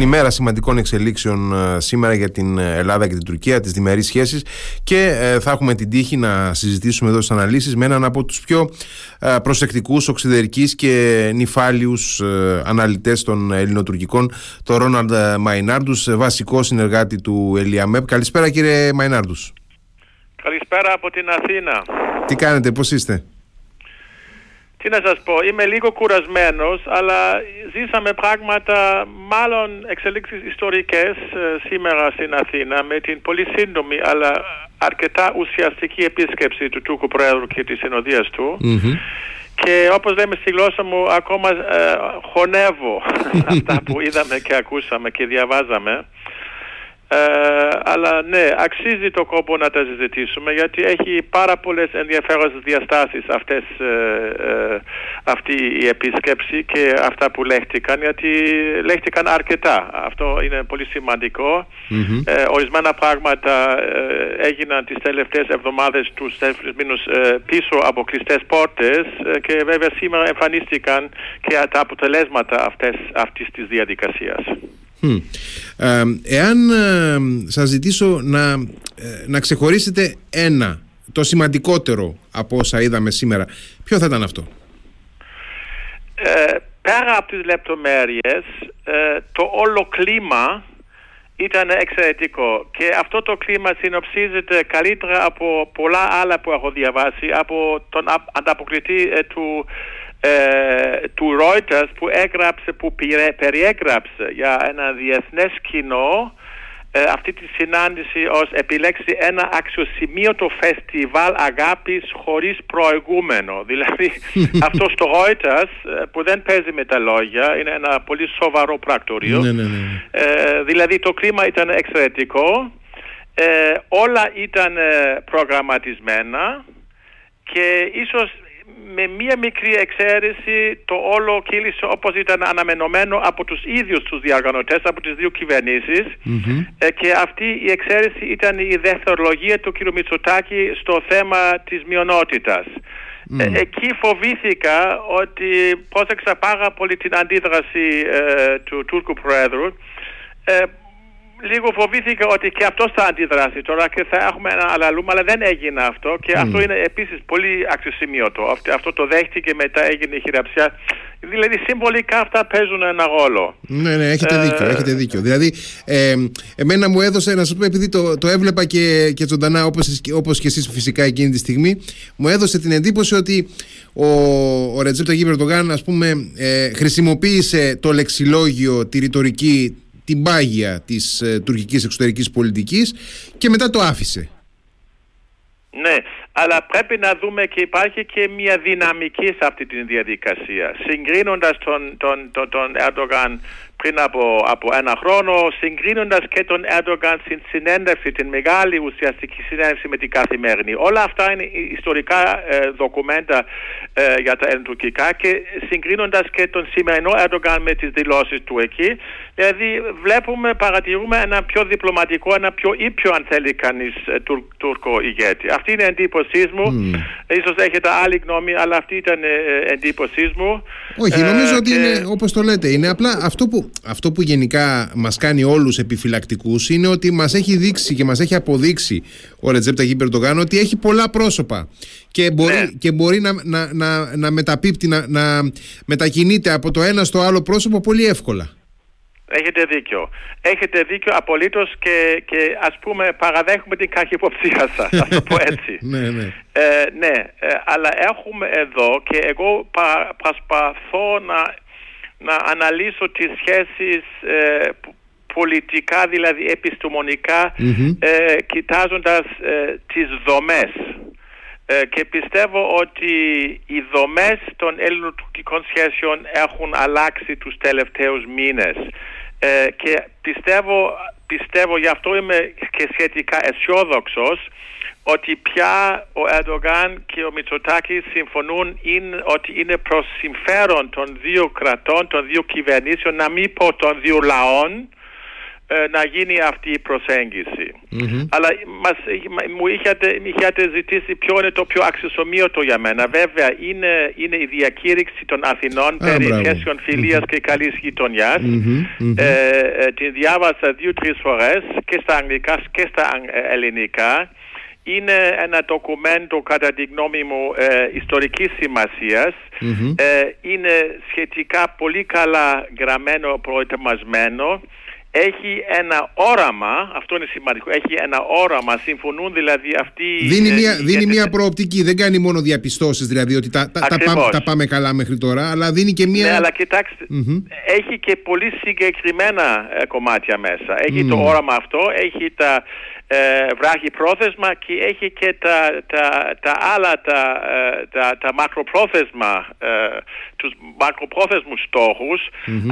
ημέρα σημαντικών εξελίξεων ε, σήμερα για την Ελλάδα και την Τουρκία, τις διμερείς σχέσεις και ε, θα έχουμε την τύχη να συζητήσουμε εδώ στις αναλύσεις με έναν από τους πιο ε, προσεκτικούς, οξυδερικείς και νυφάλιους αναλυτές των ελληνοτουρκικών, τον Ρόναλντ Μαϊνάρντους, βασικό συνεργάτη του Ελιαμέπ. Καλησπέρα κύριε Μαϊνάρντους. Καλησπέρα από την Αθήνα. Τι κάνετε, πώς είστε; Τι να σας πω, είμαι λίγο κουρασμένος, αλλά ζήσαμε πράγματα, μάλλον εξελίξεις ιστορικές ε, σήμερα στην Αθήνα με την πολύ σύντομη αλλά αρκετά ουσιαστική επίσκεψη του Τούρκου Πρόεδρου και της συνοδείας του. Και όπως λέμε στη γλώσσα μου, ακόμα ε, χωνεύω αυτά που είδαμε και ακούσαμε και διαβάζαμε. Ε, αλλά ναι, αξίζει το κόπο να τα συζητήσουμε γιατί έχει πάρα πολλές ενδιαφέρουσες διαστάσεις αυτές, ε, ε, αυτή η επίσκεψη και αυτά που λέχτηκαν γιατί λέχτηκαν αρκετά. Αυτό είναι πολύ ορισμένα πράγματα έγιναν τις τελευταίες εβδομάδες τους μήνους πίσω από κλειστές πόρτες και βέβαια σήμερα εμφανίστηκαν και τα αποτελέσματα αυτές, αυτής της διαδικασίας. Ε, εάν ε, σας ζητήσω να, ε, να ξεχωρίσετε ένα, το σημαντικότερο από όσα είδαμε σήμερα, ποιο θα ήταν αυτό; Ε, πέρα από τις λεπτομέρειες, το όλο κλίμα ήταν εξαιρετικό. Και αυτό το κλίμα συνοψίζεται καλύτερα από πολλά άλλα που έχω διαβάσει από τον ανταποκριτή του ε, του Reuters που έγραψε, που περιέγραψε για ένα διεθνές κοινό ε, αυτή τη συνάντηση ως επιλέξει ένα αξιοσημείωτο φεστιβάλ αγάπης χωρίς προηγούμενο. Δηλαδή αυτό στο Reuters ε, που δεν παίζει με τα λόγια είναι ένα πολύ σοβαρό πρακτορείο. Ναι, ναι, ναι. Ε, δηλαδή το κλίμα ήταν εξαιρετικό. όλα ήταν προγραμματισμένα και ίσως με μία μικρή εξαίρεση το όλο κύλησε όπως ήταν αναμενωμένο από τους ίδιους τους διοργανωτές, από τις δύο ε, και αυτή η εξαίρεση ήταν η δευτερολογία του κ. Μητσοτάκη στο θέμα της μειονότητας. Ε, εκεί φοβήθηκα ότι πρόσεξα πάρα πολύ την αντίδραση ε, του Τούρκου Προέδρου λίγο φοβήθηκα ότι και αυτός θα αντιδράσει τώρα και θα έχουμε ένα αλαλούμ, αλλά δεν έγινε αυτό και αυτό είναι επίσης πολύ αξιοσημείωτο. Αυτό, αυτό το δέχτηκε μετά έγινε η χειραψιά. Δηλαδή συμβολικά αυτά παίζουν ένα ρόλο. Ναι, ναι, έχετε ε, δίκιο, έχετε δίκιο. Δηλαδή, ε, εμένα μου έδωσε, να σα πω, επειδή το, το έβλεπα και, και ζωντανά όπως, όπως και εσείς φυσικά εκείνη τη στιγμή, μου έδωσε την εντύπωση ότι ο, ο Ρετζέπτα Ταγί ας πούμε, ε, χρησιμοποίησε το λεξιλόγιο, τη ρητορική την πάγια της ε, τουρκικής εξωτερικής πολιτικής και μετά το άφησε. Ναι, αλλά πρέπει να δούμε και υπάρχει και μια δυναμική σε αυτή τη διαδικασία. Συγκρίνοντας τον, τον, τον, τον Ερντογάν πριν από, από ένα χρόνο, συγκρίνοντας και τον Ερντογάν στην συνέντευξη, την μεγάλη ουσιαστική συνέντευξη με την καθημερινή. Όλα αυτά είναι ιστορικά ε, δοκουμέντα ε, για τα ελληνοτουρκικά και συγκρίνοντας και τον σημερινό Ερντογάν με τις δηλώσεις του εκεί. Δηλαδή, βλέπουμε, παρατηρούμε ένα πιο διπλωματικό, ένα πιο ήπιο, αν θέλει κανείς, ε, Τούρκο ηγέτη. Αυτή είναι η εντύπωσή μου. Mm. Ίσως έχετε άλλη γνώμη, αλλά αυτή ήταν η ε, εντύπωσή μου. Όχι, νομίζω ότι είναι όπως το λέτε. Είναι απλά αυτό που αυτό που γενικά μας κάνει όλους επιφυλακτικούς είναι ότι μας έχει δείξει και μας έχει αποδείξει ο Ρετζέπτα Περτογάν ότι έχει πολλά πρόσωπα και μπορεί, ναι. και μπορεί να, να, να, να μεταπίπτει, να, να μετακινείται από το ένα στο άλλο πρόσωπο πολύ εύκολα. Έχετε δίκιο. Έχετε δίκιο απολύτως και, και ας πούμε παραδέχουμε την καχυποψία σας, θα το πω έτσι. ναι, ναι. Ε, ναι, ε, αλλά έχουμε εδώ και εγώ προσπαθώ να να αναλύσω τις σχέσεις ε, πολιτικά, δηλαδή ε, κοιτάζοντας ε, τις δομές. Ε, και πιστεύω ότι οι δομές των ελληνοτουρκικών σχέσεων έχουν αλλάξει τους τελευταίους μήνες. και πιστεύω, πιστεύω, γι' αυτό είμαι και σχετικά αισιόδοξος ότι πια ο Ερντογάν και ο Μητσοτάκης συμφωνούν είναι, ότι είναι προς συμφέρον των δύο κρατών, των δύο κυβερνήσεων, να μην πω των δύο λαών, ε, να γίνει αυτή η προσεγγιση Αλλά μας, μου είχατε, είχατε ζητήσει ποιο είναι το πιο αξιοσωμείωτο για μένα. Βέβαια είναι, είναι η διακήρυξη των Αθηνών περί σχέσεων και καλής Ε, τη διάβασα δύο-τρεις φορές και στα αγγλικά και στα ελληνικά είναι ένα ντοκουμέντο κατά τη γνώμη μου ε, ιστορικής ε, είναι σχετικά πολύ καλά γραμμένο, προετοιμασμένο. Έχει ένα όραμα, αυτό είναι σημαντικό, έχει ένα όραμα, συμφωνούν δηλαδή αυτοί... Δίνει, ε, μια, δίνει μια προοπτική, δεν κάνει μόνο διαπιστώσεις δηλαδή ότι τα, τα, πάμε, τα πάμε καλά μέχρι τώρα, αλλά δίνει και μια... Ναι, αλλά κοιτάξτε, έχει και πολύ συγκεκριμένα ε, κομμάτια μέσα. Έχει το όραμα αυτό, έχει τα ε, βράχει πρόθεσμα και έχει και τα, τα, τα άλλα τα, ε, τα, τα μακροπρόθεσμα ε, τους μακροπρόθεσμους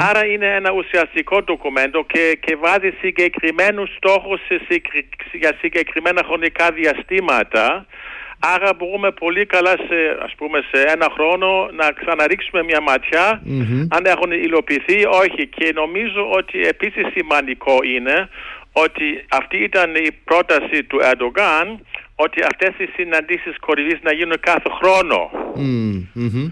άρα είναι ένα ουσιαστικό ντοκουμέντο και, και βάζει συγκεκριμένους στόχους σε, για συγκεκριμένα χρονικά διαστήματα. Άρα μπορούμε πολύ καλά σε, ας πούμε, σε ένα χρόνο να ξαναρίξουμε μια ματια αν έχουν υλοποιηθεί όχι. Και νομίζω ότι επίσης σημαντικό είναι ότι αυτή ήταν η πρόταση του Ερντογάν ότι αυτές οι συναντήσεις κορυφής να γίνουν κάθε χρόνο.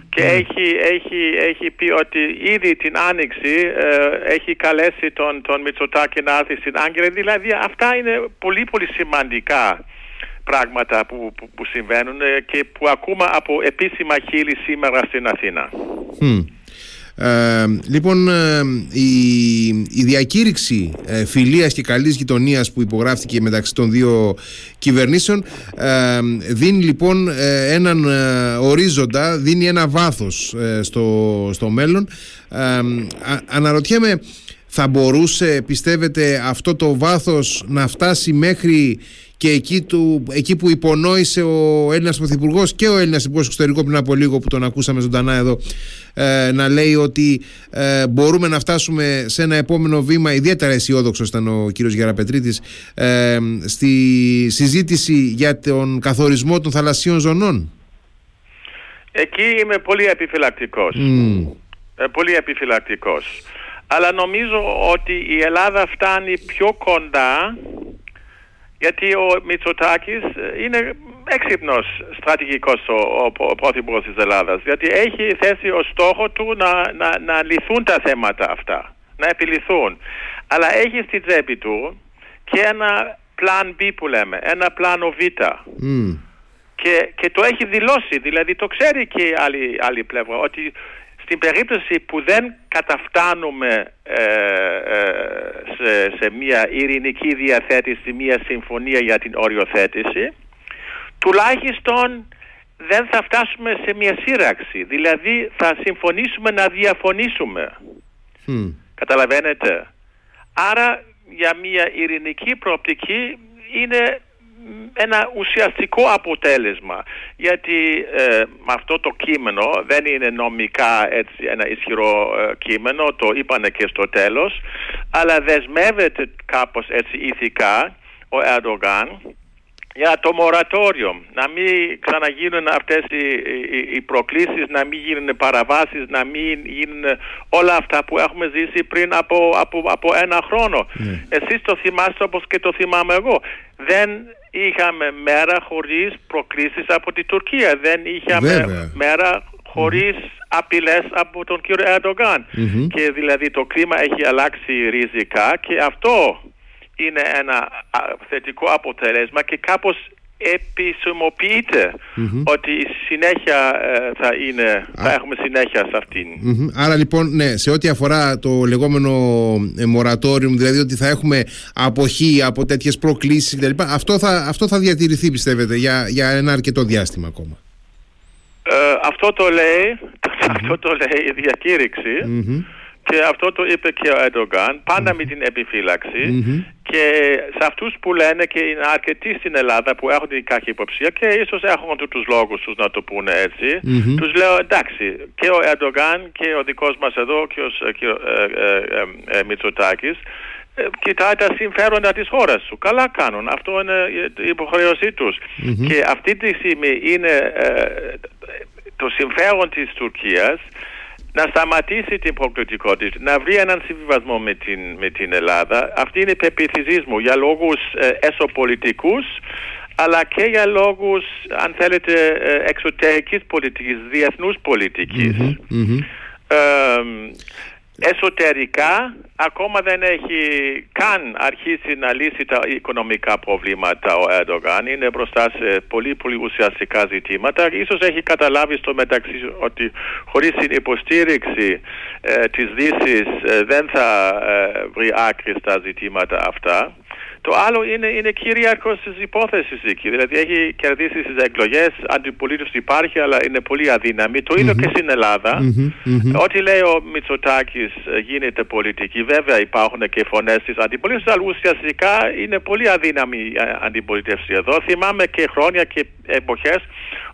Και έχει, έχει, έχει πει ότι ήδη την Άνοιξη ε, έχει καλέσει τον, τον Μητσοτάκη να έρθει στην Άγκυρα. Δηλαδή αυτά είναι πολύ πολύ σημαντικά πράγματα που, που, συμβαίνουν και που ακούμε από επίσημα χείλη σήμερα στην Αθήνα. Ε, λοιπόν, ε, η, η διακήρυξη ε, φιλίας και καλής γειτονίας που υπογράφτηκε μεταξύ των δύο κυβερνήσεων ε, δίνει λοιπόν έναν ορίζοντα, δίνει ένα βάθος στο, στο μέλλον. αναρωτιέμαι, θα μπορούσε, πιστεύετε, αυτό το βάθος να φτάσει μέχρι και εκεί, του, εκεί που υπονόησε ο Έλληνας Πρωθυπουργός και ο Έλληνας Υπουργός Εξωτερικών πριν από λίγο που τον ακούσαμε ζωντανά εδώ ε, να λέει ότι ε, μπορούμε να φτάσουμε σε ένα επόμενο βήμα. Ιδιαίτερα αισιόδοξο ήταν ο κύριος Γεραπετρίτης ε, στη συζήτηση για τον καθορισμό των θαλασσίων ζωνών. Εκεί είμαι πολύ επιφυλακτικός. Ε, πολύ επιφυλακτικός. Αλλά νομίζω ότι η Ελλάδα φτάνει πιο κοντά γιατί ο Μητσοτάκης ε, είναι έξυπνος στρατηγικός ο, ο, ο πρωθυπουργός της Ελλάδας γιατί έχει θέσει ως στόχο του να, να, να λυθούν τα θέματα αυτά, να επιληθούν. Αλλά έχει στη τσέπη του και ένα πλάν B που λέμε, ένα πλάνο Β. Και, και το έχει δηλώσει, δηλαδή το ξέρει και η άλλη, άλλη πλευρά, ότι στην περίπτωση που δεν καταφτάνουμε ε, ε, σε, σε μια ειρηνική διαθέτηση, μια συμφωνία για την οριοθέτηση, τουλάχιστον δεν θα φτάσουμε σε μια σύραξη. Δηλαδή θα συμφωνήσουμε να διαφωνήσουμε. Καταλαβαίνετε. Άρα για μια ειρηνική προοπτική είναι ένα ουσιαστικό αποτέλεσμα γιατί ε, αυτό το κείμενο δεν είναι νομικά έτσι, ένα ισχυρό ε, κείμενο το είπανε και στο τέλος αλλά δεσμεύεται κάπως έτσι ηθικά ο Ερντογάν για το μορατόριο, να μην ξαναγίνουν αυτές οι, οι, οι, προκλήσεις, να μην γίνουν παραβάσεις, να μην γίνουν όλα αυτά που έχουμε ζήσει πριν από, από, από ένα χρόνο. Ναι. Εσείς το θυμάστε όπως και το θυμάμαι εγώ. Δεν είχαμε μέρα χωρίς προκλήσεις από την Τουρκία. Δεν είχαμε μέρα χωρίς mm-hmm. απειλές από τον κύριο ερντογαν Και δηλαδή το κλίμα έχει αλλάξει ριζικά και αυτό είναι ένα θετικό αποτέλεσμα και κάπως επισημοποιειται ότι η συνέχεια ε, θα είναι, θα έχουμε συνέχεια σε αυτην Άρα λοιπόν, ναι, σε ό,τι αφορά το λεγόμενο ε, μορατόριο, δηλαδή ότι θα έχουμε αποχή από τέτοιες προκλήσεις κτλ. Αυτό θα, αυτό θα διατηρηθεί πιστεύετε για, για ένα αρκετό διάστημα ακόμα; Ε, αυτό το λέει, αυτό το λέει η διακηρυξη και αυτό το είπε και ο Ερντογάν, πάντα με την επιφυλαξη και σε αυτούς που λένε και είναι αρκετοί στην Ελλάδα που έχουν την καχυποψία και ίσως έχουν τους λόγους τους να το πούνε έτσι, τους λέω εντάξει και ο Ερντογάν και ο δικός μας εδώ και ο, και ο ε, ε, ε, Μητσοτάκης κοιτάει τα συμφέροντα της χώρας σου. Καλά κάνουν. Αυτό είναι η υποχρέωσή τους. Και αυτή τη στιγμή είναι το συμφέρον της Τουρκίας να σταματήσει την προκλητικότητα, να βρει έναν συμβιβασμό με την, με την Ελλάδα. Αυτή είναι η πεποίθησή μου για λόγους ε, εσωπολιτικούς αλλά και για λόγους, αν θέλετε, ε, εξωτερικής πολιτικής, διεθνούς εσωτερικά ακόμα δεν έχει καν αρχίσει να λύσει τα οικονομικά προβλήματα ο Ερντογάν. Είναι μπροστά σε πολύ πολύ ουσιαστικά ζητήματα. Ίσως έχει καταλάβει στο μεταξύ ότι χωρίς την υποστήριξη ε, της Δύσης ε, δεν θα ε, βρει άκρη στα ζητήματα αυτά. Το άλλο είναι, είναι κυρίαρχος τη υπόθεση εκεί. Δηλαδή έχει κερδίσει στις εκλογές, αντιπολίτευση υπάρχει, αλλά είναι πολύ αδύναμη. Το ιδιο και στην ελλαδα Ό,τι λέει ο Μητσοτάκης ε, γίνεται πολιτική. Βέβαια υπάρχουν και φωνές της αντιπολίτευσης, αλλά ουσιαστικά είναι πολύ αδύναμη η αντιπολίτευση εδώ. Θυμάμαι και χρόνια και εποχές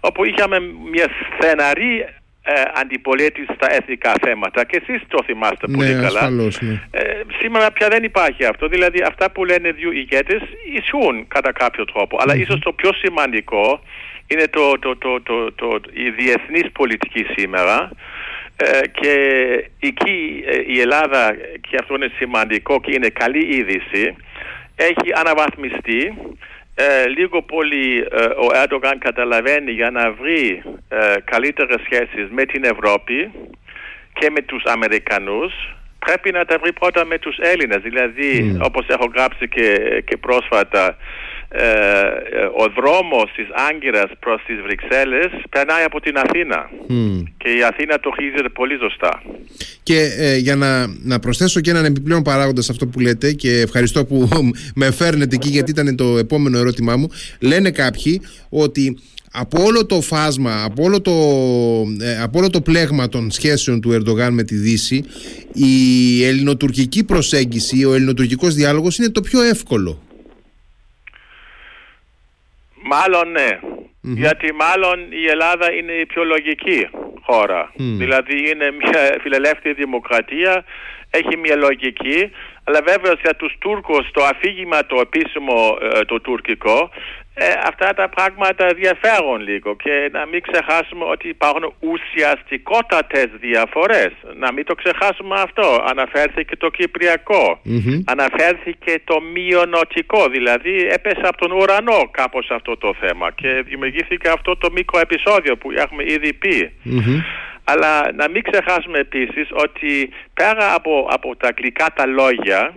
όπου είχαμε μια στεναρή ε, αντιπολίτης στα εθνικά θέματα και εσείς το θυμάστε ναι, πολύ καλά. ναι. ε, σήμερα πια δεν υπάρχει αυτό. Δηλαδή αυτά που λένε δύο ηγέτες ισχύουν κατά κάποιο τρόπο. Αλλά ίσως το πιο σημαντικό είναι το, το, το, το, το, η διεθνής πολιτική σήμερα ε, και εκεί ε, η Ελλάδα και αυτό είναι σημαντικό και είναι καλή είδηση έχει αναβαθμιστεί ε, λίγο πολύ ε, ο Ερντογάν καταλαβαίνει για να βρει ε, καλύτερες σχέσεις με την Ευρώπη και με τους Αμερικανούς πρέπει να τα βρει πρώτα με τους Έλληνες. Δηλαδή, mm. όπως έχω γράψει και, και πρόσφατα, ε, ο δρόμος της Άγκυρας προς τις Βρυξέλλες περνάει από την Αθήνα και η Αθήνα το χειρίζεται πολύ ζωστά. Και ε, για να, να προσθέσω και έναν επιπλέον παράγοντα σε αυτό που λέτε και ευχαριστώ που με φέρνετε εκεί γιατί ήταν το επόμενο ερώτημά μου λένε κάποιοι ότι από όλο το φάσμα, από όλο το, ε, από όλο το πλέγμα των σχέσεων του Ερντογάν με τη Δύση η ελληνοτουρκική προσέγγιση, ο ελληνοτουρκικός διάλογος είναι το πιο εύκολο. Μάλλον ναι. Γιατί μάλλον η Ελλάδα είναι η πιο λογική χώρα. Δηλαδή είναι μια φιλελεύθερη δημοκρατία, έχει μια λογική, αλλά βέβαια για τους Τούρκους το αφήγημα το επίσημο ε, το τουρκικό ε, αυτά τα πράγματα διαφέρουν λίγο και να μην ξεχάσουμε ότι υπάρχουν ουσιαστικότατες διαφορές. Να μην το ξεχάσουμε αυτό. Αναφέρθηκε το κυπριακο Αναφέρθηκε το μειονοτικό. Δηλαδή έπεσε από τον ουρανό κάπως αυτό το θέμα και δημιουργήθηκε αυτό το μικρό επεισόδιο που έχουμε ήδη πει. Αλλά να μην ξεχάσουμε επίσης ότι πέρα από, από τα αγγλικά τα λόγια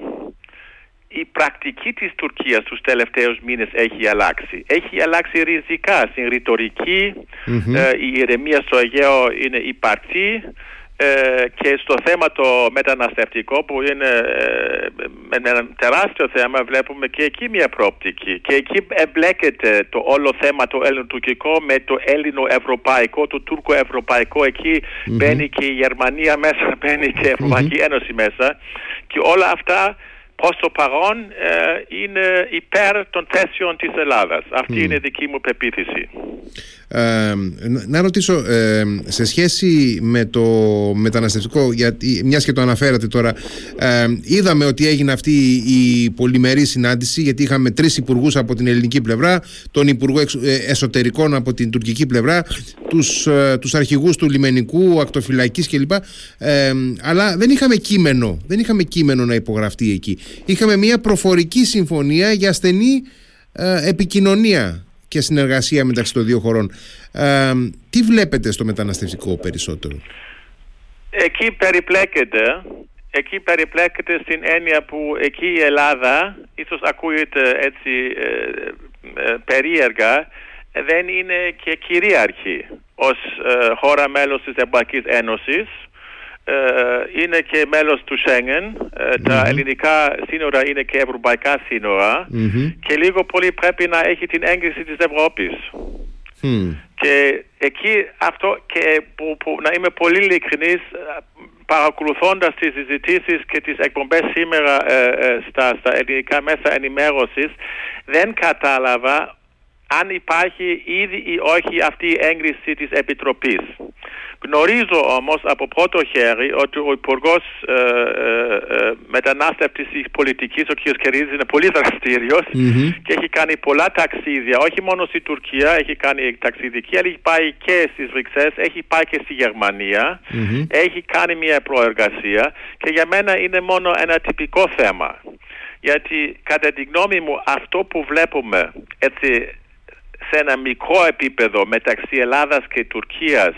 η πρακτική της Τουρκίας τους τελευταίους μήνες έχει αλλάξει. Έχει αλλάξει ριζικά στην ρητορικη ε, η ηρεμία στο Αιγαίο είναι υπαρτή ε, και στο θέμα το μεταναστευτικό που είναι ε, ένα τεράστιο θέμα βλέπουμε και εκεί μια πρόπτικη και εκεί εμπλέκεται το όλο θέμα το ελληνοτουρκικό με το ελληνοευρωπαϊκό, το τουρκοευρωπαϊκό. Εκεί μπαίνει και η Γερμανία μέσα, μπαίνει και η Ευρωπαϊκή Ένωση μέσα. Και όλα αυτά προς το παρόν ε, είναι υπέρ των θέσεων της Ελλάδας. Αυτή είναι η δική μου πεποίθηση. Ε, να ρωτήσω, ε, σε σχέση με το μεταναστευτικό, γιατί, μιας και το αναφέρατε τώρα, ε, είδαμε ότι έγινε αυτή η πολυμερή συνάντηση, γιατί είχαμε τρεις υπουργούς από την ελληνική πλευρά, τον Υπουργό Εσωτερικών από την τουρκική πλευρά, τους, τους αρχηγούς του λιμενικού, ακτοφυλακής κλπ. αλλά δεν είχαμε κείμενο, δεν είχαμε κείμενο να υπογραφτεί εκεί. Είχαμε μια προφορική συμφωνία για στενή επικοινωνία και συνεργασία μεταξύ των δύο χωρών. Ε, τι βλέπετε στο μεταναστευτικό περισσότερο; Εκεί περιπλέκεται εκεί περιπλέκεται στην έννοια που εκεί η Ελλάδα ίσως ακούγεται έτσι ε, ε, περίεργα δεν είναι και κυρίαρχη ως χώρα μέλος της Ευρωπαϊκής Ένωσης ε, είναι και μέλος του Σέγγεν. Ε, τα ελληνικά σύνορα είναι και ευρωπαϊκά και λίγο πολύ πρέπει να έχει την έγκριση της Ευρώπης. Και εκεί αυτό και που, που, να είμαι πολύ ειλικρινής παρακολουθώντας τις συζητήσεις και τις εκπομπές σήμερα ε, στα, στα ελληνικά μέσα ενημέρωσης δεν κατάλαβα αν υπάρχει ήδη ή όχι αυτή η έγκριση της Επιτροπής. Γνωρίζω όμως από πρώτο χέρι ότι ο Υπουργός ε, ε, ε, Μετανάστευσης Πολιτικής, ο κ. Κερίδης, είναι πολύ δραστήριος και έχει κάνει πολλά ταξίδια, όχι μόνο στην Τουρκία, έχει κάνει ταξίδι εκεί, αλλά έχει πάει και στις Βρυξές, έχει πάει και στη γερμανια έχει κάνει μια προεργασία και για μένα είναι μόνο ένα τυπικό θέμα. Γιατί κατά τη γνώμη μου αυτό που βλέπουμε έτσι σε ένα μικρό επίπεδο μεταξύ Ελλάδας και Τουρκίας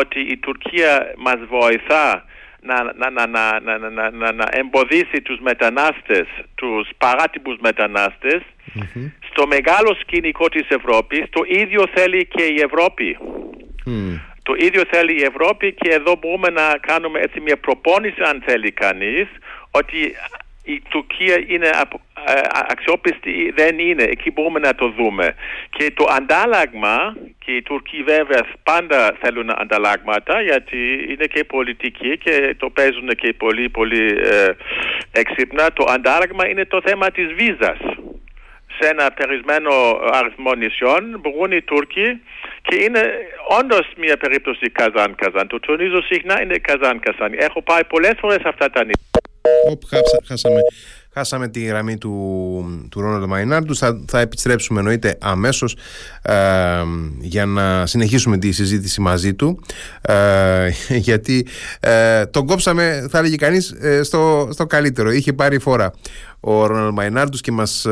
ότι η Τουρκία μας βοηθά να, να, να, να, να, να, να εμποδίσει τους μετανάστες, τους παράτυπους στο μεγάλο σκηνικό της Ευρώπης το ίδιο θέλει και η Ευρώπη. Το ίδιο θέλει η Ευρώπη και εδώ μπορούμε να κάνουμε έτσι μια προπόνηση αν θέλει κανείς ότι η Τουρκία είναι ε, αξιόπιστη δεν είναι. Εκεί μπορούμε να το δούμε. Και το αντάλλαγμα, και οι Τουρκοί βέβαια πάντα θέλουν ανταλλάγματα γιατί είναι και πολιτικοί και το παίζουν και πολύ πολύ ε, έξυπνα. Το αντάλλαγμα είναι το θέμα της βίζας. Σε ένα περισμένο αριθμό νησιών μπορούν οι Τούρκοι και είναι όντως μια περίπτωση καζάν-καζάν. Το τονίζω συχνά είναι καζάν-καζάν. Έχω πάει πολλές φορές αυτά τα νησιά. Οπ, χάσαμε, χάσαμε τη γραμμή του, του Ρόναλντ Μαϊνάρντου. Θα, θα επιστρέψουμε εννοείται αμέσως ε, για να συνεχίσουμε τη συζήτηση μαζί του ε, γιατί ε, τον κόψαμε θα έλεγε κανείς ε, στο, στο καλύτερο. Είχε πάρει φορά ο Ρόναλντ Μαϊνάρντους και μας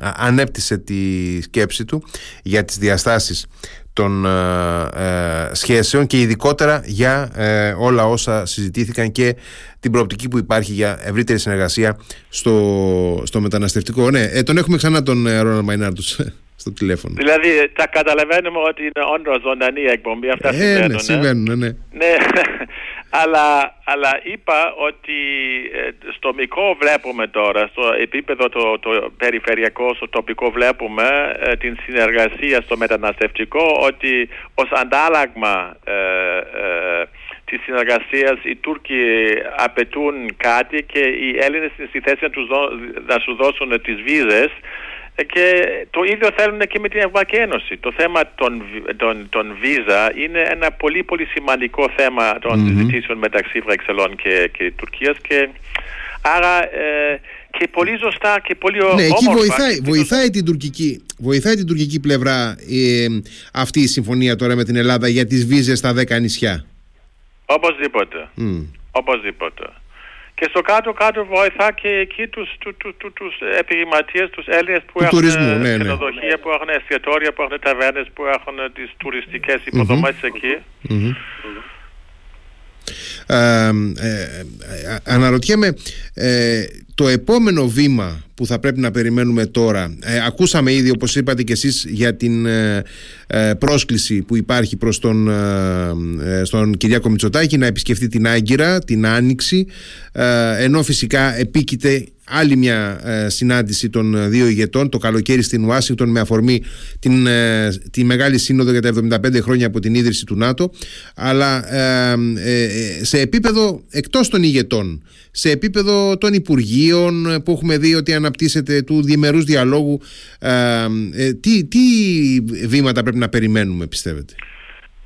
ανέπτυσε τη σκέψη του για τις διαστάσεις των ε, ε, σχέσεων και ειδικότερα για ε, όλα όσα συζητήθηκαν και την προοπτική που υπάρχει για ευρύτερη συνεργασία στο, στο μεταναστευτικό. Ναι, ε, τον έχουμε ξανά τον ε, Ρόναλ Μαϊνάρτους στο τηλέφωνο. Δηλαδή τα καταλαβαίνουμε ότι είναι όντως ζωντανή εκπομπή. Αυτά ε, συμβαίνουν. Ναι, συμβαίνουν, ναι. ναι. Αλλά, αλλά είπα ότι στο μικρό βλέπουμε τώρα, στο επίπεδο το, το περιφερειακό, στο τοπικό βλέπουμε την συνεργασία στο μεταναστευτικό ότι ως αντάλλαγμα της συνεργασίας οι Τούρκοι απαιτούν κάτι και οι Έλληνες στη θέση να, τους να σου δώσουν τις βίζες και το ίδιο θέλουν και με την Ευρωπαϊκή Ένωση. Το θέμα των, των, των βίζα είναι ένα πολύ πολύ σημαντικό θέμα των mm συζητήσεων μεταξύ Βρεξελών και, και Τουρκίας και άρα ε, και πολύ ζωστά και πολύ ναι, όμορφα. Εκεί βοηθάει, βοηθάει, την τουρκική, βοηθάει την τουρκική πλευρά ε, αυτή η συμφωνία τώρα με την Ελλάδα για τις βίζες στα 10 νησιά. Οπωσδήποτε. Mm. Οπωσδήποτε. Και στο κάτω-κάτω βοηθά και εκεί τους, του, του, του, τους επιχειρηματίες, τους Έλληνες που του έχουν τουρισμού, ναι, ναι. ξενοδοχεία, που έχουν εστιατόρια, που έχουν ταβέρνες, που έχουν τις τουριστικές υποδομές mm-hmm. εκεί. Mm-hmm. Ε, ε, αναρωτιέμαι ε, το επόμενο βήμα που θα πρέπει να περιμένουμε τώρα ε, ακούσαμε ήδη όπως είπατε και εσείς για την ε, ε, πρόσκληση που υπάρχει προς τον, στον Κυριάκο Μητσοτάκη να επισκεφτεί την Άγκυρα την Άνοιξη ενώ φυσικά επίκειται άλλη μια συνάντηση των δύο ηγετών το καλοκαίρι στην Ουάσιγκτον με αφορμή την, τη Μεγάλη Σύνοδο για τα 75 χρόνια από την ίδρυση του ΝΑΤΟ. Αλλά σε επίπεδο εκτός των ηγετών σε επίπεδο των Υπουργείων που έχουμε δει ότι αναπτύσσεται του διμερούς διαλόγου ε, ε, τι, τι βήματα πρέπει να περιμένουμε πιστεύετε;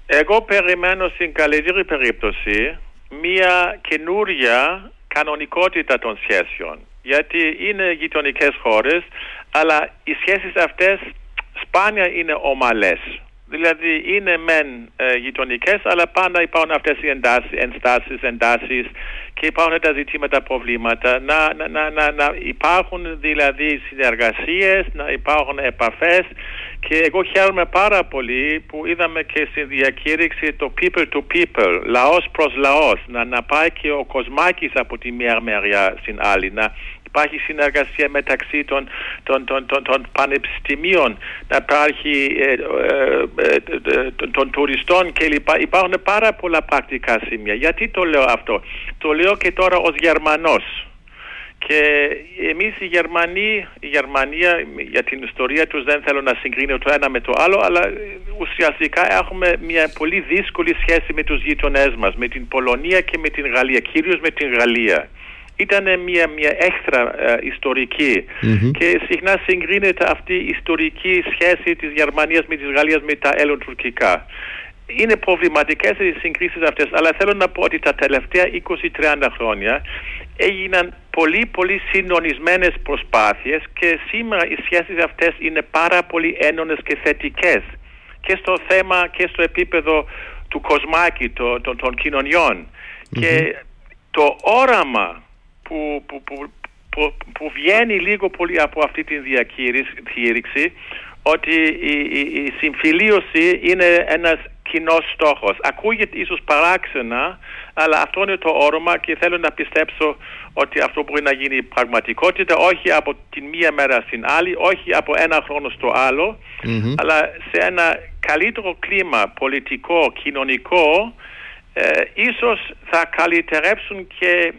Εγώ περιμένω στην καλύτερη περίπτωση μια καινούρια κανονικότητα των σχέσεων γιατί είναι γειτονικές χώρες αλλά οι σχέσεις αυτές σπάνια είναι ομαλές Δηλαδή είναι μεν ε, γειτονικές, αλλά πάντα υπάρχουν αυτές οι ενστάσεις, εντάσεις και υπάρχουν τα ζητήματα, προβλήματα. Να, να, να, να υπάρχουν δηλαδή συνεργασίες, να υπάρχουν επαφές. Και εγώ χαίρομαι πάρα πολύ που είδαμε και στη διακήρυξη το people to people, λαός προς λαός, να, να πάει και ο Κοσμάκης από τη μία μεριά στην άλλη, να υπάρχει συνεργασία μεταξύ των, των, των, των, των πανεπιστημίων, να υπάρχει ε, ε, ε, των τουριστών κλπ. Υπάρχουν πάρα πολλά πρακτικά σημεία. Γιατί το λέω αυτό; Το λέω και τώρα ως Γερμανός. Και εμείς οι Γερμανοί, η Γερμανία για την ιστορία τους δεν θέλω να συγκρίνω το ένα με το άλλο, αλλά ουσιαστικά έχουμε μια πολύ δύσκολη σχέση με τους γείτονές μας, με την Πολωνία και με την Γαλλία, κυρίως με την Γαλλία ήταν μια, μια έξτρα ε, ιστορικη και συχνά συγκρίνεται αυτή η ιστορική σχέση της Γερμανίας με της Γαλλίας με τα ελληνοτουρκικά. είναι προβληματικές οι συγκρίσεις αυτές, αλλά θέλω να πω ότι τα τελευταία 20-30 χρόνια έγιναν πολύ πολύ συντονισμένες προσπάθειες και σήμερα οι σχέσεις αυτές είναι πάρα πολύ έντονες και θετικές και στο θέμα και στο επίπεδο του κοσμάκη το, το, των κοινωνιων και το όραμα που, που, που, που, βγαίνει λίγο πολύ από αυτή τη διακήρυξη ότι η, η, η συμφιλίωση είναι ένας κοινός στόχος. Ακούγεται ίσως παράξενα, αλλά αυτό είναι το όρομα και θέλω να πιστέψω ότι αυτό μπορεί να γίνει πραγματικότητα, όχι από τη μία μέρα στην άλλη, όχι από ένα χρόνο στο αλλο αλλά σε ένα καλύτερο κλίμα πολιτικό, κοινωνικό, ε, ίσως θα καλυτερέψουν και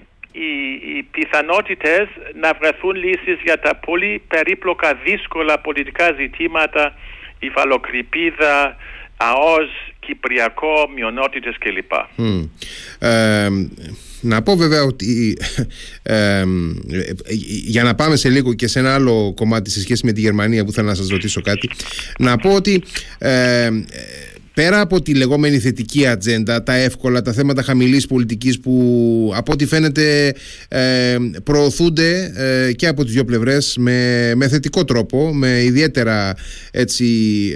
οι, οι πιθανότητες να βρεθούν λύσεις για τα πολύ περίπλοκα δύσκολα πολιτικά ζητήματα, υφαλοκρηπίδα, ΑΟΣ, Κυπριακό, μειονότητες κλπ. Ε, να πω βέβαια ότι ε, για να πάμε σε λίγο και σε ένα άλλο κομμάτι σε σχέση με τη Γερμανία που θέλω να σας ρωτήσω κάτι να πω ότι ε, πέρα από τη λεγόμενη θετική ατζέντα, τα εύκολα, τα θέματα χαμηλής πολιτικής που από ό,τι φαίνεται ε, προωθούνται ε, και από τις δύο πλευρές με, με θετικό τρόπο, με ιδιαίτερα έτσι,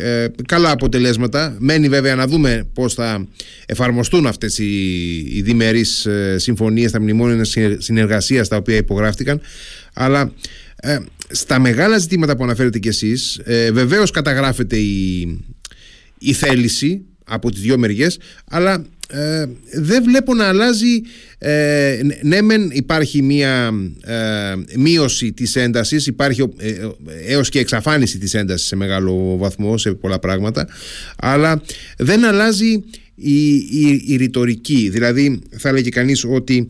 ε, καλά αποτελέσματα. Μένει βέβαια να δούμε πώς θα εφαρμοστούν αυτές οι, οι διμερείς ε, συμφωνίες, τα μνημόνια συνεργασίας τα οποία υπογράφτηκαν, αλλά... στα μεγάλα ζητήματα που αναφέρετε κι εσείς ε, βεβαίως καταγράφεται η, η θέληση από τις δύο μεριές αλλά ε, δεν βλέπω να αλλάζει ε, ναι μεν υπάρχει μία ε, μείωση της έντασης υπάρχει ε, έως και εξαφάνιση της έντασης σε μεγάλο βαθμό σε πολλά πράγματα αλλά δεν αλλάζει η, η, η ρητορική. Δηλαδή θα έλεγε κανείς ότι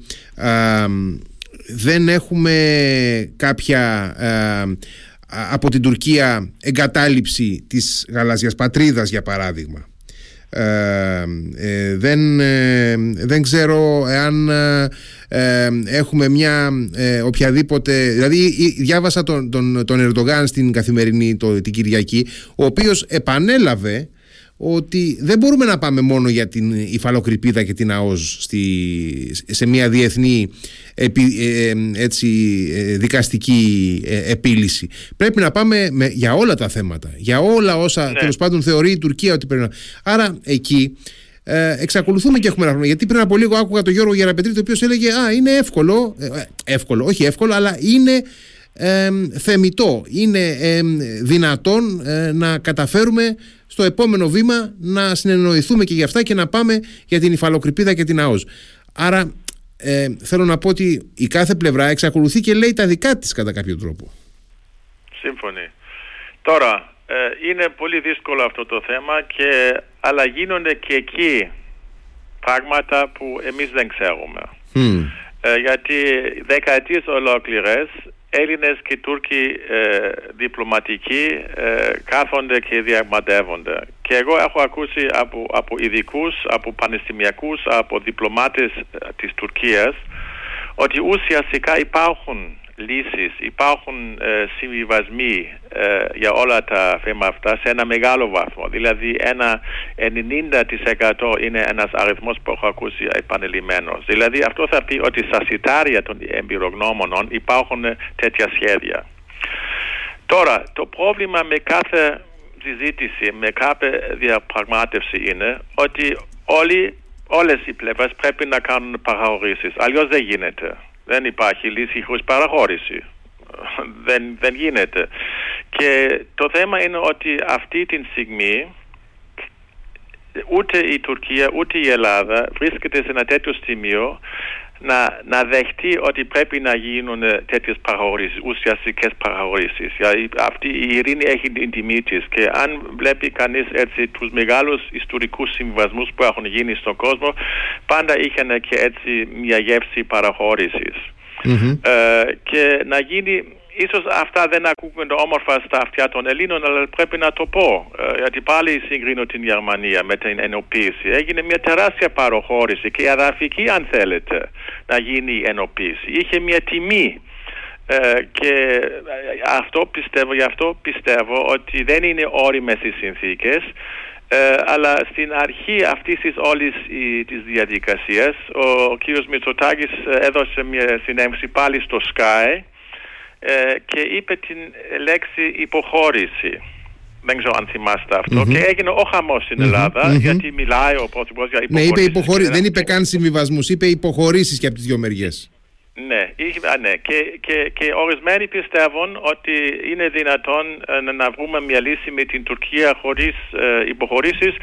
δεν έχουμε κάποια από την Τουρκία εγκατάλειψη της γαλάζιας πατρίδας για παράδειγμα. Ε, ε δεν, ε, δεν ξέρω εάν ε, έχουμε μια οποιαδήποτε δηλαδή διάβασα τον, τον, τον Ερντογάν στην καθημερινή το, την Κυριακή ο οποίος επανέλαβε ότι δεν μπορούμε να πάμε μόνο για την υφαλοκρηπίδα και την ΑΟΣ στη, σε μια διεθνή επί, ε, ε, έτσι, ε, δικαστική επίλυση. Πρέπει να πάμε με, για όλα τα θέματα, για όλα όσα ναι. τέλος πάντων θεωρεί η Τουρκία ότι πρέπει να... Άρα εκεί ε, εξακολουθούμε και έχουμε ένα χρόνο. Γιατί πριν από λίγο άκουγα τον Γιώργο Γεραπετρίδη, ο οποίος έλεγε Α, είναι εύκολο, εύκολο, όχι εύκολο, αλλά είναι ε, θεμητό, είναι δυνατόν να καταφέρουμε στο επόμενο βήμα να συνεννοηθούμε και για αυτά και να πάμε για την υφαλοκρηπίδα και την ΑΟΣ. Άρα ε, θέλω να πω ότι η κάθε πλευρά εξακολουθεί και λέει τα δικά της κατά κάποιο τρόπο. Σύμφωνοι. Τώρα, ε, είναι πολύ δύσκολο αυτό το θέμα και αλλά γίνονται και εκεί πράγματα που εμείς δεν ξέρουμε. Ε, γιατί δεκαετίες ολόκληρες Έλληνες και Τούρκοι ε, διπλωματικοί ε, κάθονται και διαμαντεύονται. Και εγώ έχω ακούσει από, από ειδικούς, από πανεπιστημιακούς, από διπλωμάτες ε, της Τουρκίας ότι ουσιαστικά υπάρχουν λύσεις, υπάρχουν ε, συμβιβασμοί ε, για όλα τα θέματα αυτά σε ένα μεγάλο βαθμό. Δηλαδή ένα 90% είναι ένας αριθμός που έχω ακούσει επανελειμμένος. Δηλαδή αυτό θα πει ότι στα σιτάρια των εμπειρογνώμονων υπάρχουν τέτοια σχέδια. Τώρα, το πρόβλημα με κάθε συζήτηση, με κάθε διαπραγμάτευση είναι ότι όλοι, όλες οι πλευρές πρέπει να κάνουν παραχωρήσεις. Αλλιώς δεν γίνεται. Δεν υπάρχει λύση χωρίς παραχώρηση. Δεν, δεν γίνεται. Και το θέμα είναι ότι αυτή τη στιγμή ούτε η Τουρκία ούτε η Ελλάδα βρίσκεται σε ένα τέτοιο σημείο να, να δεχτεί ότι πρέπει να γίνουν τέτοιες παραχωρήσεις, ουσιαστικές παραχωρήσεις. αυτή η ειρήνη έχει την τιμή της και αν βλέπει κανείς έτσι τους μεγάλους ιστορικούς συμβασμούς που έχουν γίνει στον κόσμο, πάντα είχαν και έτσι μια γεύση Ε, και να γίνει ίσως αυτά δεν ακούγονται όμορφα στα αυτιά των Ελλήνων, αλλά πρέπει να το πω. Ε, γιατί πάλι συγκρίνω την Γερμανία με την ενοποίηση. Έγινε μια τεράστια παροχώρηση και αδαφική αν θέλετε να γίνει η ενοποίηση. Είχε μια τιμή. Ε, και αυτό πιστεύω, γι' αυτό πιστεύω ότι δεν είναι όριμες οι συνθήκες Ε, αλλά στην αρχή αυτής της όλης η, της διαδικασίας ο, ο κύριος Μητσοτάκης έδωσε μια συνέμψη πάλι στο Sky ε, και είπε την λέξη υποχώρηση. Δεν ξέρω αν θυμάστε Και έγινε ο χαμός στην ελλαδα γιατί μιλάει ο Πρωθυπουργός για υποχωρήσει. Ναι, είπε υποχωρή... δεν είπε καν συμβιβασμούς, είπε υποχωρήσεις και από τις δύο μεριές. Ναι, ναι. Και, και, και ορισμένοι πιστεύουν ότι είναι δυνατόν ε, να βρούμε μια λύση με την Τουρκία χωρίς ε, υποχωρήσεις.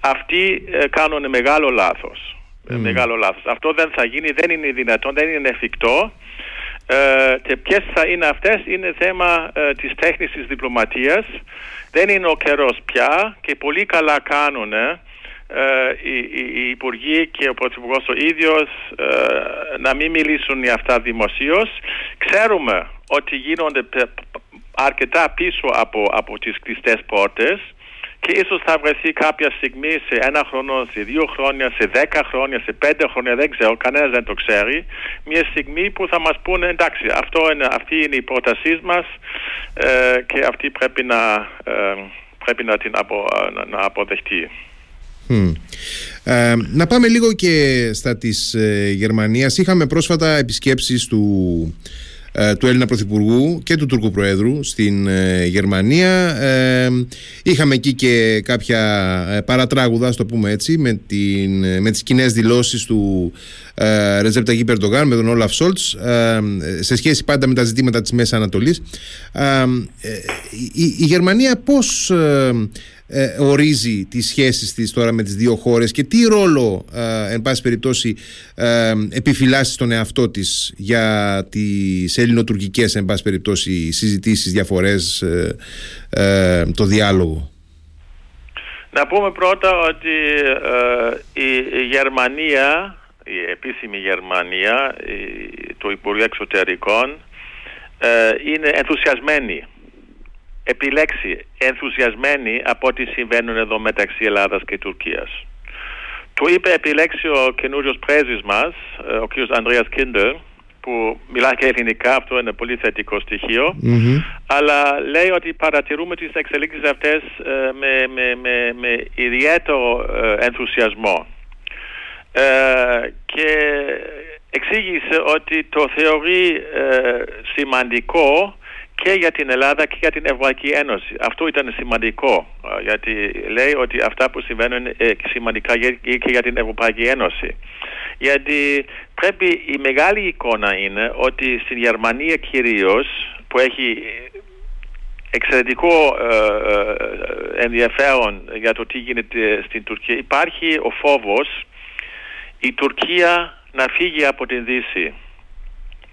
Αυτοί ε, κάνουν μεγάλο λάθος. Mm. Μεγάλο λάθος. Αυτό δεν θα γίνει, δεν είναι δυνατόν, δεν είναι εφικτό. Ε, και ποιες θα είναι αυτές είναι θέμα ε, της τέχνης της διπλωματίας. Δεν είναι ο καιρός πια και πολύ καλά κάνουν ε, οι, οι, υπουργοί και ο πρωθυπουργός ο ίδιος ε, να μην μιλήσουν για αυτά δημοσίως. Ξέρουμε ότι γίνονται αρκετά πίσω από, από τις κλειστές πόρτες και ίσως θα βρεθεί κάποια στιγμή σε ένα χρόνο, σε δύο χρόνια, σε δέκα χρόνια, σε πέντε χρόνια, δεν ξέρω, κανένας δεν το ξέρει, μια στιγμή που θα μας πούνε εντάξει, αυτό είναι, αυτή είναι η πρότασή μας ε, και αυτή πρέπει να, πρέπει να την απο, να αποδεχτεί. Ε, να πάμε λίγο και στα της ε, Γερμανίας. Είχαμε πρόσφατα επισκέψεις του, ε, του Έλληνα Πρωθυπουργού και του Τούρκου Προέδρου στην ε, Γερμανία. είχαμε εκεί και κάποια παρατράγουδα, το πούμε έτσι, με, την, με τις κοινές δηλώσεις του ε, Ρεζέπτα Περντογάν με τον Όλαφ Σόλτς σε σχέση πάντα με τα ζητήματα της Μέσης Ανατολής. η, η Γερμανία πώς ε, ορίζει τις σχέσεις της τώρα με τις δύο χώρες και τι ρόλο ε, εν πάση περιπτώσει ε, επιφυλάσσει στον εαυτό της για τις ελληνοτουρκικές εν πάση περιπτώσει συζητήσεις, διαφορές, ε, ε, το διάλογο; Να πούμε πρώτα ότι η Γερμανία, η επίσημη Γερμανία, το Υπουργείο Εξωτερικών είναι ενθουσιασμένη επιλέξει ενθουσιασμένοι από ό,τι συμβαίνουν εδώ μεταξύ Ελλάδας και Τουρκίας. Του είπε επιλέξει ο καινούριος πρέσβης μας, ε, ο κ. Ανδρέας Κίντερ, που μιλάει και ελληνικά, αυτό είναι πολύ θετικό αλλά λέει ότι παρατηρούμε τις εξελίξεις αυτές ε, με, με, με, με ιδιαίτερο ε, ενθουσιασμό. και εξήγησε ότι το θεωρεί σημαντικό και για την Ελλάδα και για την Ευρωπαϊκή Ένωση. Αυτό ήταν σημαντικό, γιατί λέει ότι αυτά που συμβαίνουν είναι σημαντικά και για την Ευρωπαϊκή Ένωση. Γιατί πρέπει η μεγάλη εικόνα είναι ότι στην Γερμανία κυρίως που έχει εξαιρετικό ε, ε, ενδιαφέρον για το τι γίνεται στην Τουρκία υπάρχει ο φόβος η Τουρκία να φύγει από την Δύση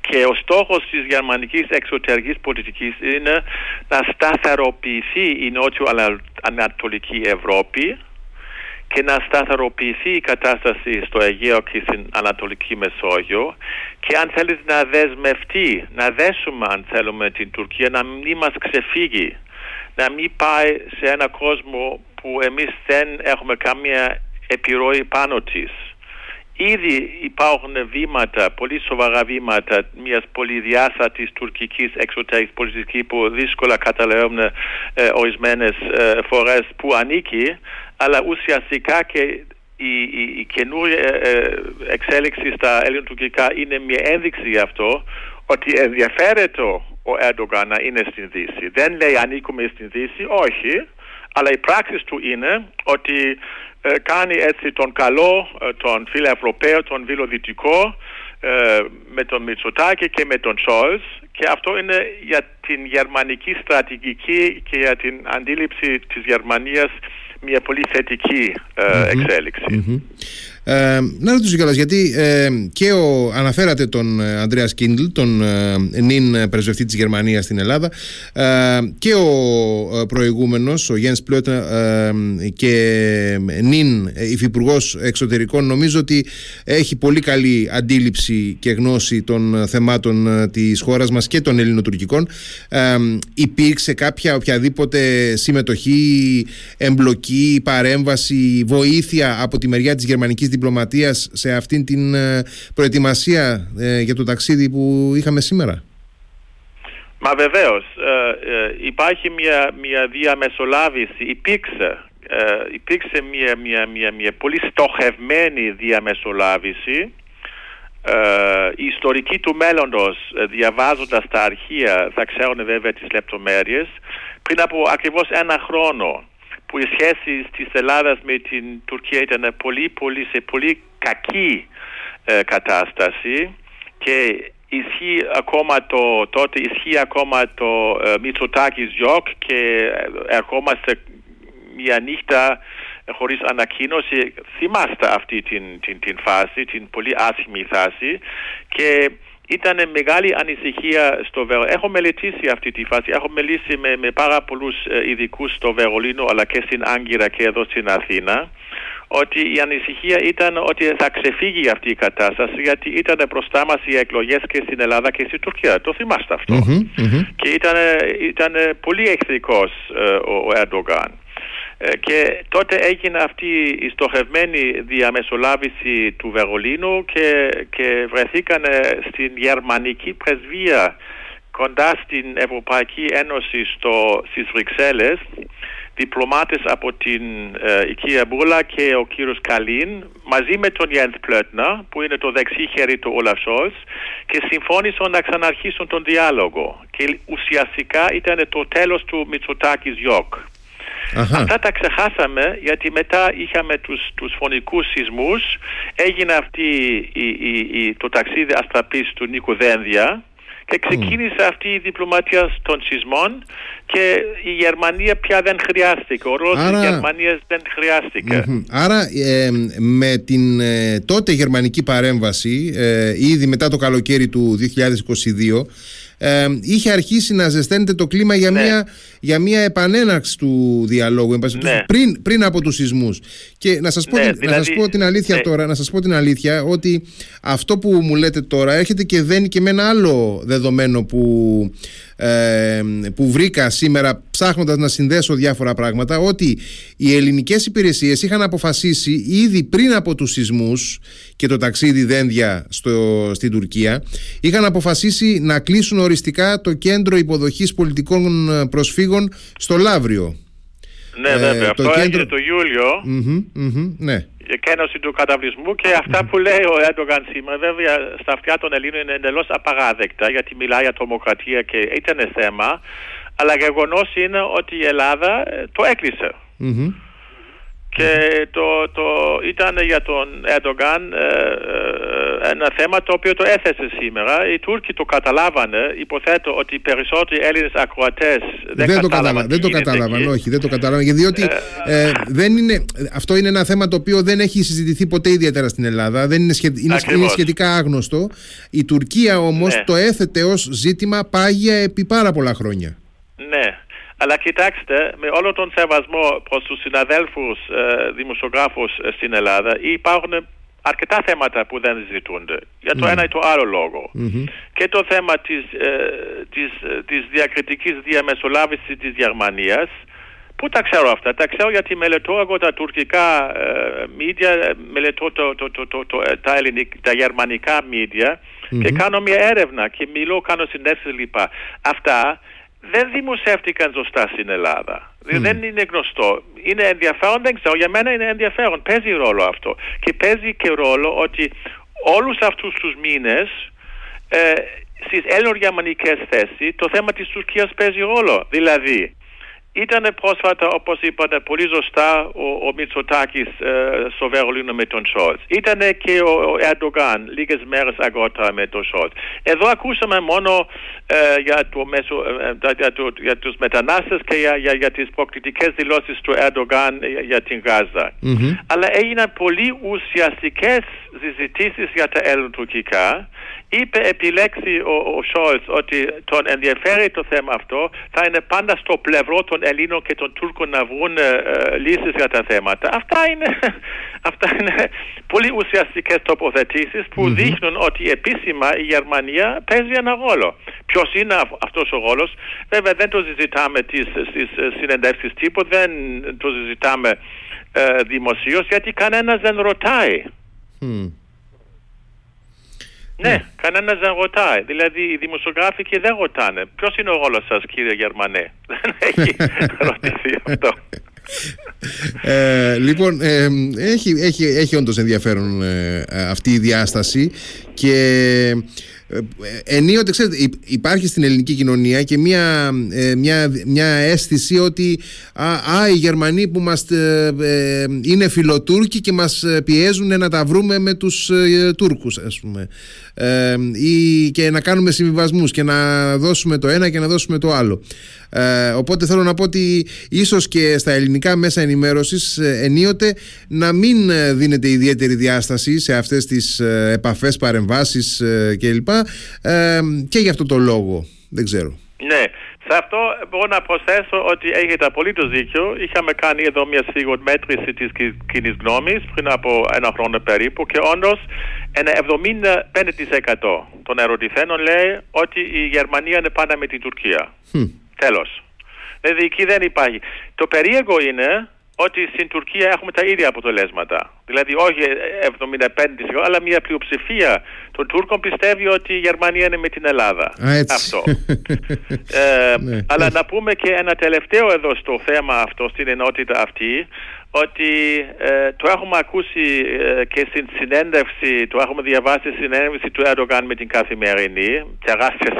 και ο στόχος της γερμανικής εξωτερικής πολιτικής είναι να σταθεροποιηθεί η νότιο-ανατολική Ευρώπη και να σταθεροποιηθεί η κατάσταση στο Αιγαίο και στην Ανατολική Μεσόγειο και αν θέλεις να δεσμευτεί, να δέσουμε αν θέλουμε την Τουρκία να μην μας ξεφύγει, να μην πάει σε ένα κόσμο που εμείς δεν έχουμε καμία επιρροή πάνω της. Ήδη υπάρχουν βήματα, πολύ σοβαρά βήματα μιας πολυδιάστατης τουρκικής εξωτερικής πολιτικής που δύσκολα καταλαβαίνουν ε, ορισμένες ε, φορές που ανήκει, αλλά ουσιαστικά και η, η, η καινούρια ε, ε, εξέλιξη στα ελληνοτουρκικά είναι μια ένδειξη γι' αυτό ότι ενδιαφέρεται ο Ερντογάν να είναι στην Δύση. Δεν λέει ανήκουμε στην Δύση, όχι, αλλά η πράξη του είναι ότι ε, κάνει έτσι τον καλό, ε, τον φιλευρωπαίο, τον βιλοδυτικό ε, με τον Μητσοτάκη και με τον Σόλς. Και αυτό είναι για την γερμανική στρατηγική και για την αντίληψη της Γερμανίας μια πολύ θετική εξελιξη ε, να ρωτήσω κιόλας, γιατί ε, και ο, αναφέρατε τον ε, Ανδρέας Κίντλ, τον ε, νυν πρεσβευτή της Γερμανίας στην Ελλάδα, ε, και ο ε, προηγούμενος, ο Γιάννης Πλότα, και νυν υφυπουργός εξωτερικών, νομίζω ότι έχει πολύ καλή αντίληψη και γνώση των θεμάτων της χώρας μας και των ελληνοτουρκικών. υπήρξε κάποια οποιαδήποτε συμμετοχή, εμπλοκή, παρέμβαση, βοήθεια από τη μεριά της γερμανικής διπλωματίας σε αυτήν την ε, προετοιμασία ε, για το ταξίδι που είχαμε σήμερα; Μα βεβαίως ε, υπάρχει μια, μια διαμεσολάβηση, υπήρξε υπήρξε μια, μια, μια, μια πολύ στοχευμένη διαμεσολάβηση ε, οι ιστορικοί του μέλλοντος ε, διαβάζοντας τα αρχεία θα ξέρουν βέβαια τις λεπτομέρειες πριν από ακριβώς ένα χρόνο που οι σχέσεις της Ελλάδας με την Τουρκία ήταν πολύ, πολύ, σε πολύ κακή ε, κατάσταση και ισχύει ακόμα το, τότε ισχύει ακόμα το ε, Μητσοτάκης yok και ερχόμαστε μια νύχτα χωρίς ανακοίνωση. Θυμάστε αυτή την, την, την φάση, την πολύ άσχημη φάση και ήταν μεγάλη ανησυχία στο Βερολίνο. Έχω μελετήσει αυτή τη φάση. Έχω μιλήσει με, με πάρα πολλούς ε, ειδικούς στο Βερολίνο αλλά και στην Άγκυρα και εδώ στην Αθήνα ότι η ανησυχία ήταν ότι θα ξεφύγει αυτή η κατάσταση γιατί ήταν μπροστά μας οι εκλογές και στην Ελλάδα και στην Τουρκία. Το θυμάστε Και ήταν, ήταν πολύ εχθρικός ε, ο, ο Ερντογάν. Ε, και τότε έγινε αυτή η στοχευμένη διαμεσολάβηση του Βερολίνου και, και βρεθήκαν στην γερμανική πρεσβεία κοντά στην Ευρωπαϊκή Ένωση στο, στις Βρυξέλλες διπλωμάτες από την ε, η κυρία Μπούλα και ο κύριος Καλίν μαζί με τον Γιέντ Πλέτνα που είναι το δεξί χέρι του Όλαφ Σόλς και συμφώνησαν να ξαναρχίσουν τον διάλογο. Και ουσιαστικά ήταν το τέλος του Μητσοτάκης Γιόκ. Αυτά τα ξεχάσαμε γιατί μετά είχαμε τους, τους φωνικούς σεισμούς, έγινε αυτή η, η, το ταξίδι αστραπής του Νίκου Δένδια και ξεκίνησε αυτή η διπλωματία των σεισμών και η Γερμανία πια δεν χρειάστηκε. Ο ρόλος Άρα... της Γερμανίας δεν χρειαστηκε Άρα ε, με την ε, τότε γερμανική παρέμβαση ε, ήδη μετά το καλοκαίρι του 2022 ε, είχε αρχίσει να ζεσταίνεται το κλίμα για, ναι. μια, για μια επανέναρξη του διαλόγου ναι. πριν, πριν από τους σεισμούς και να σας πω, ναι, να σας πω την αλήθεια ναι. τώρα να σας πω την αλήθεια ότι αυτό που μου λέτε τώρα έρχεται και δένει και με ένα άλλο δεδομένο που ε, που βρήκα σήμερα ψάχνοντας να συνδέσω διάφορα πράγματα ότι οι ελληνικές υπηρεσίες είχαν αποφασίσει ήδη πριν από τους σεισμούς και το ταξίδι δένδια στο, στην Τουρκία είχαν αποφασίσει να κλείσουν οριστικά το κέντρο υποδοχής πολιτικών προσφύγων στο Λαύριο. Ναι, βέβαια. Ε, το Αυτό κέντρο... το Ιούλιο. ναι η εκένωση του καταβλισμού και αυτά που λέει ο Έντογκαν σήμερα βέβαια στα αυτιά των Ελλήνων είναι εντελώς απαράδεκτα γιατί μιλάει για τρομοκρατία και ήταν θέμα αλλά γεγονός είναι ότι η Ελλάδα ε, το εκλεισε και το, το ήταν για τον Ερντογκάν ε, ε, ένα θέμα το οποίο το έθεσε σήμερα. Οι Τούρκοι το καταλάβανε. Υποθέτω ότι οι περισσότεροι Έλληνες ακροατές δεν, δεν, το κατάλαβαν. Δεν το κατάλαβαν, όχι, δεν το κατάλαβαν. Διότι ε, ε, δεν είναι, αυτό είναι ένα θέμα το οποίο δεν έχει συζητηθεί ποτέ ιδιαίτερα στην Ελλάδα. Δεν είναι, είναι, είναι σχετικά άγνωστο. Η Τουρκία όμως ναι. το έθετε ως ζήτημα πάγια επί πάρα πολλά χρόνια. Ναι. Αλλά κοιτάξτε, με όλο τον σεβασμό προς τους συναδέλφους ε, δημοσιογράφους ε, στην Ελλάδα υπάρχουν αρκετά θέματα που δεν ζητούνται. Για το mm. ένα ή το άλλο λόγο. Mm-hmm. Και το θέμα της, ε, της, ε, της διακριτικής διαμεσολάβησης της Γερμανίας Πού τα ξέρω αυτά; Τα ξέρω γιατί μελετώ εγώ τα τουρκικά ε, μίδια, μελετώ το, το, το, τα, ελληνικ, τα γερμανικά μίδια mm-hmm. και κάνω μια έρευνα και μιλώ, κάνω συνέντευξεις λοιπά. Αυτά δεν δημοσιεύτηκαν σωστά στην Ελλάδα. Mm. Δεν είναι γνωστό. Είναι ενδιαφέρον, δεν ξέρω. Για μένα είναι ενδιαφέρον. Παίζει ρόλο αυτό. Και παίζει και ρόλο ότι όλους αυτούς τους μήνες ε, στις ελληνογερμανικές θέσεις το θέμα της Τουρκίας παίζει ρόλο. Δηλαδή, ήταν πρόσφατα, όπως είπατε πολύ σωστά, ο, ο Μητσοτάκης ε, στο Βερολίνο με τον Σόλτς. Ήταν και ο, ο Ερντογάν λίγες μέρες αργότερα με τον Σόλτς. Εδώ ακούσαμε μόνο ε, για, το μέσο, ε, για, το, για τους μετανάστες και για, για, για τις προκλητικές δηλώσεις του Ερντογάν για, για την Γάζα. Mm-hmm. Αλλά έγιναν πολύ ουσιαστικές συζητήσεις για τα ελληνοτουρκικά είπε επιλέξει ο, ο Σόλτς ότι τον ενδιαφέρει το θέμα αυτό, θα είναι πάντα στο πλευρό των Ελλήνων και των Τούρκων να βρουν ε, ε λύσεις για τα θέματα. Αυτά είναι, αυτά είναι πολύ ουσιαστικές τοποθετήσεις που mm-hmm. δείχνουν ότι επίσημα η Γερμανία παίζει ένα ρόλο. Ποιος είναι αυτός ο ρόλος, βέβαια δεν το συζητάμε στις, στις συνεντεύξεις τύπου, δεν το συζητάμε ε, δημοσίως γιατί κανένας δεν ρωτάει. Mm. Ναι, ναι. κανένας δεν ρωτάει. Δηλαδή οι δημοσιογράφοι και δεν ρωτάνε. Ποιος είναι ο ρόλος σας, κύριε Γερμανέ; Δεν έχει ρωτηθεί αυτό. ε, λοιπόν, ε, έχει, έχει, έχει όντως ενδιαφέρον ε, αυτή η διάσταση και ε, ενίοτε ξέρετε υπάρχει στην ελληνική κοινωνία και μια, ε, μια, μια αίσθηση ότι α, α, οι Γερμανοί που μας ε, είναι φιλοτούρκοι και μας πιέζουν να τα βρούμε με τους Τούρκους ας πούμε. Ή και να κάνουμε συμβιβασμούς και να δώσουμε το ένα και να δώσουμε το άλλο. Οπότε θέλω να πω ότι ίσως και στα ελληνικά μέσα ενημέρωσης ενίοτε να μην δίνεται ιδιαίτερη διάσταση σε αυτές τις επαφές, παρεμβάσεις κλπ και για αυτό το λόγο. Δεν ξέρω. Ναι. Σε αυτό μπορώ να προσθέσω ότι έχετε απολύτως δίκιο. Είχαμε κάνει εδώ μια σιγουρμέτρηση της κοινής γνώμης πριν από ένα χρόνο περίπου και όντως ένα 75% των ερωτηθένων λέει ότι η Γερμανία είναι πάντα με την Τουρκία. Mm. Τέλος. Δηλαδή εκεί δεν υπάρχει. Το περίεργο είναι ότι στην Τουρκία έχουμε τα ίδια αποτελέσματα. Δηλαδή όχι 75% αλλά μια πλειοψηφία των Τούρκων πιστεύει ότι η Γερμανία είναι με την Ελλάδα. Αυτό. ε, ναι. Αλλά να πούμε και ένα τελευταίο εδώ στο θέμα αυτό, στην ενότητα αυτή, ότι ε, το έχουμε ακούσει ε, και στην συνέντευξη, το έχουμε διαβάσει στην συνέντευξη του Ερντογάν με την καθημερινή, τεράστια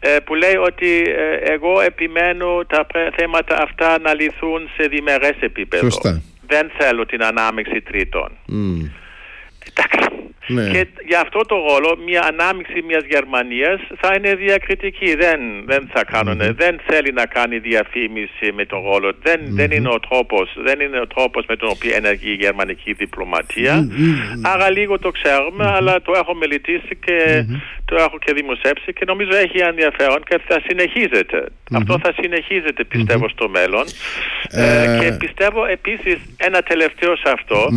ε, που λέει ότι εγώ επιμένω τα θέματα αυτά να λυθούν σε διμερές επίπεδο. Δεν θέλω την ανάμειξη τρίτων. Εντάξει. Ναι. Και για αυτό το ρόλο μια ανάμειξη μιας Γερμανίας θα είναι διακριτική. Δεν, δεν θα κανουν δεν θέλει να κάνει διαφήμιση με τον ρόλο. Δεν, δεν είναι ο τρόπος, δεν είναι ο τρόπος με τον οποίο ενεργεί η γερμανική Άρα λίγο το ξέρουμε, αλλά το έχω μελετήσει και το έχω και δημοσιεύσει και νομίζω έχει ενδιαφέρον και θα συνεχίζεται. Αυτό θα συνεχίζεται πιστεύω στο μέλλον. Ε, ε, και πιστεύω επίσης ένα τελευταίο σε αυτό,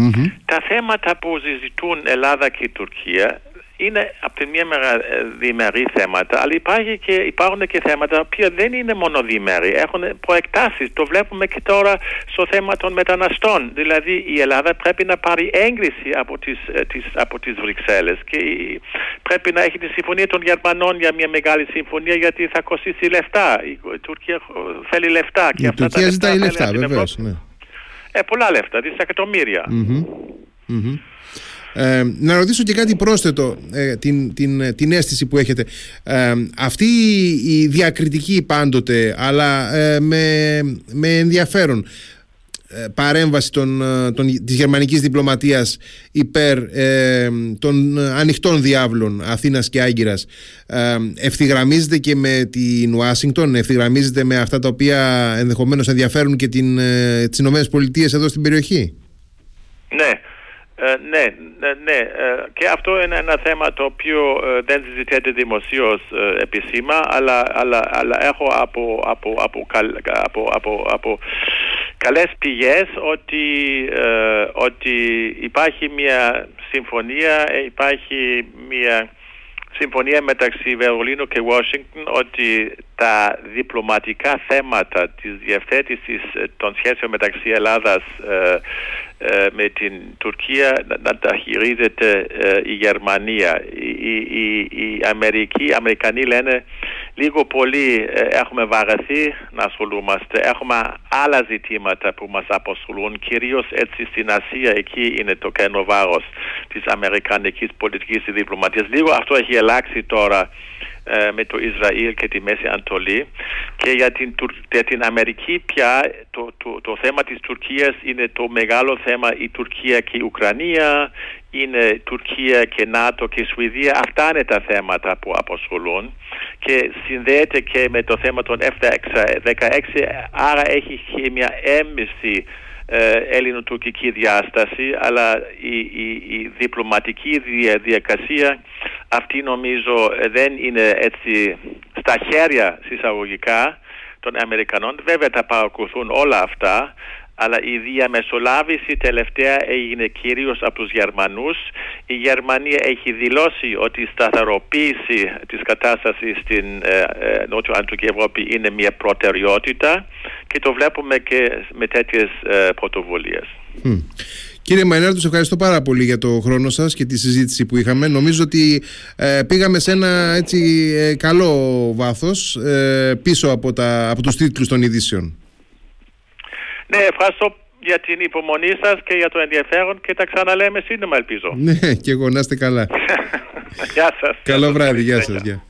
τα θέματα που συζητούν Ελλάδα και η Τουρκία είναι από τη μία μέρα ε, διμερεί θέματα, αλλά υπάρχει και, υπάρχουν και θέματα που δεν είναι μόνο διμερεί, έχουν προεκτάσεις. Το βλέπουμε και τώρα στο θέμα των μεταναστών. Δηλαδή η Ελλάδα πρέπει να πάρει έγκριση από τις, ε, τις, από τις Βρυξέλλες και πρέπει να έχει τη συμφωνία των Γερμανών για μια μεγάλη συμφωνία γιατί θα κοστίσει λεφτά. Η Τουρκία θέλει λεφτά. Και η αυτά Τουρκία ζητάει λεφτά, βεβαίως. Ναι. Ε, πολλά λεφτά, δισεκατομμύρια. Ε, να ρωτήσω και κάτι πρόσθετο, ε, την, την, την αίσθηση που έχετε. Ε, αυτή η διακριτική πάντοτε, αλλά ε, με, με ενδιαφέρον, παρέμβαση των, των, της γερμανικής διπλωματίας υπέρ των ανοιχτών διάβλων Αθήνας και Άγκυρας ε, ευθυγραμμίζεται και με την Ουάσιγκτον, ευθυγραμμίζεται με αυτά τα οποία ενδεχομένως ενδιαφέρουν και την, τις Ηνωμένες Πολιτείες εδώ στην περιοχή; Ναι, ε, ναι, ναι, ναι. Ε, και αυτό είναι ένα θέμα το οποίο ε, δεν συζητιέται δημοσίως επισήμα, αλλά, αλλά, αλλά έχω από, από, από, από, από, από καλές πηγές ότι, ότι υπάρχει μια συμφωνία, υπάρχει μια συμφωνία μεταξύ Βερολίνου και Washington ότι τα διπλωματικά θέματα της διευθέτησης των σχέσεων μεταξύ Ελλάδας ε, με την Τουρκία να, τα χειρίζεται ε, η Γερμανία. Οι, οι, οι Αμερικοί, οι Αμερικανοί λένε λίγο πολύ ε, έχουμε βαρεθεί να ασχολούμαστε. Έχουμε άλλα ζητήματα που μας αποσχολούν, κυρίως έτσι στην Ασία, εκεί είναι το κενό βάρος της Αμερικανικής πολιτικής και διπλωματίας. Λίγο αυτό έχει αλλάξει τώρα ε, με το Ισραήλ και τη Μέση Ανατολή και για την, για την Αμερική πια το, το, το θέμα της Τουρκίας είναι το μεγάλο θέμα η Τουρκία και η Ουκρανία είναι Τουρκία και ΝΑΤΟ και Σουηδία αυτά είναι τα θέματα που αποσχολούν και συνδέεται και με το θέμα των F-16 άρα έχει και μια έμμυση ε, ελληνοτουρκική διάσταση αλλά η, η, η διπλωματική διαδικασία αυτή νομίζω ε, δεν είναι έτσι στα χέρια συσσαγωγικά των Αμερικανών. Βέβαια τα παρακολουθούν όλα αυτά αλλά η διαμεσολάβηση τελευταία έγινε κυρίως από τους Γερμανούς. Η Γερμανία έχει δηλώσει ότι η σταθεροποίηση της κατάστασης στην ε, ε, Νότιο-Ανατολική Ευρώπη είναι μια προτεραιότητα και το βλέπουμε και με τέτοιες ε, πρωτοβουλίες. Κύριε Μαϊνάρτου, σας ευχαριστώ πάρα πολύ για το χρόνο σας και τη συζήτηση που είχαμε. Νομίζω ότι ε, πήγαμε σε ένα έτσι, ε, καλό βάθος ε, πίσω από, τα, από τους τίτλους των ειδήσεων. Ναι, ευχαριστώ για την υπομονή σας και για το ενδιαφέρον και τα ξαναλέμε σύντομα ελπίζω. Ναι, και εγώ να είστε καλά. γεια σας. Καλό βράδυ, γεια σας. Γεια.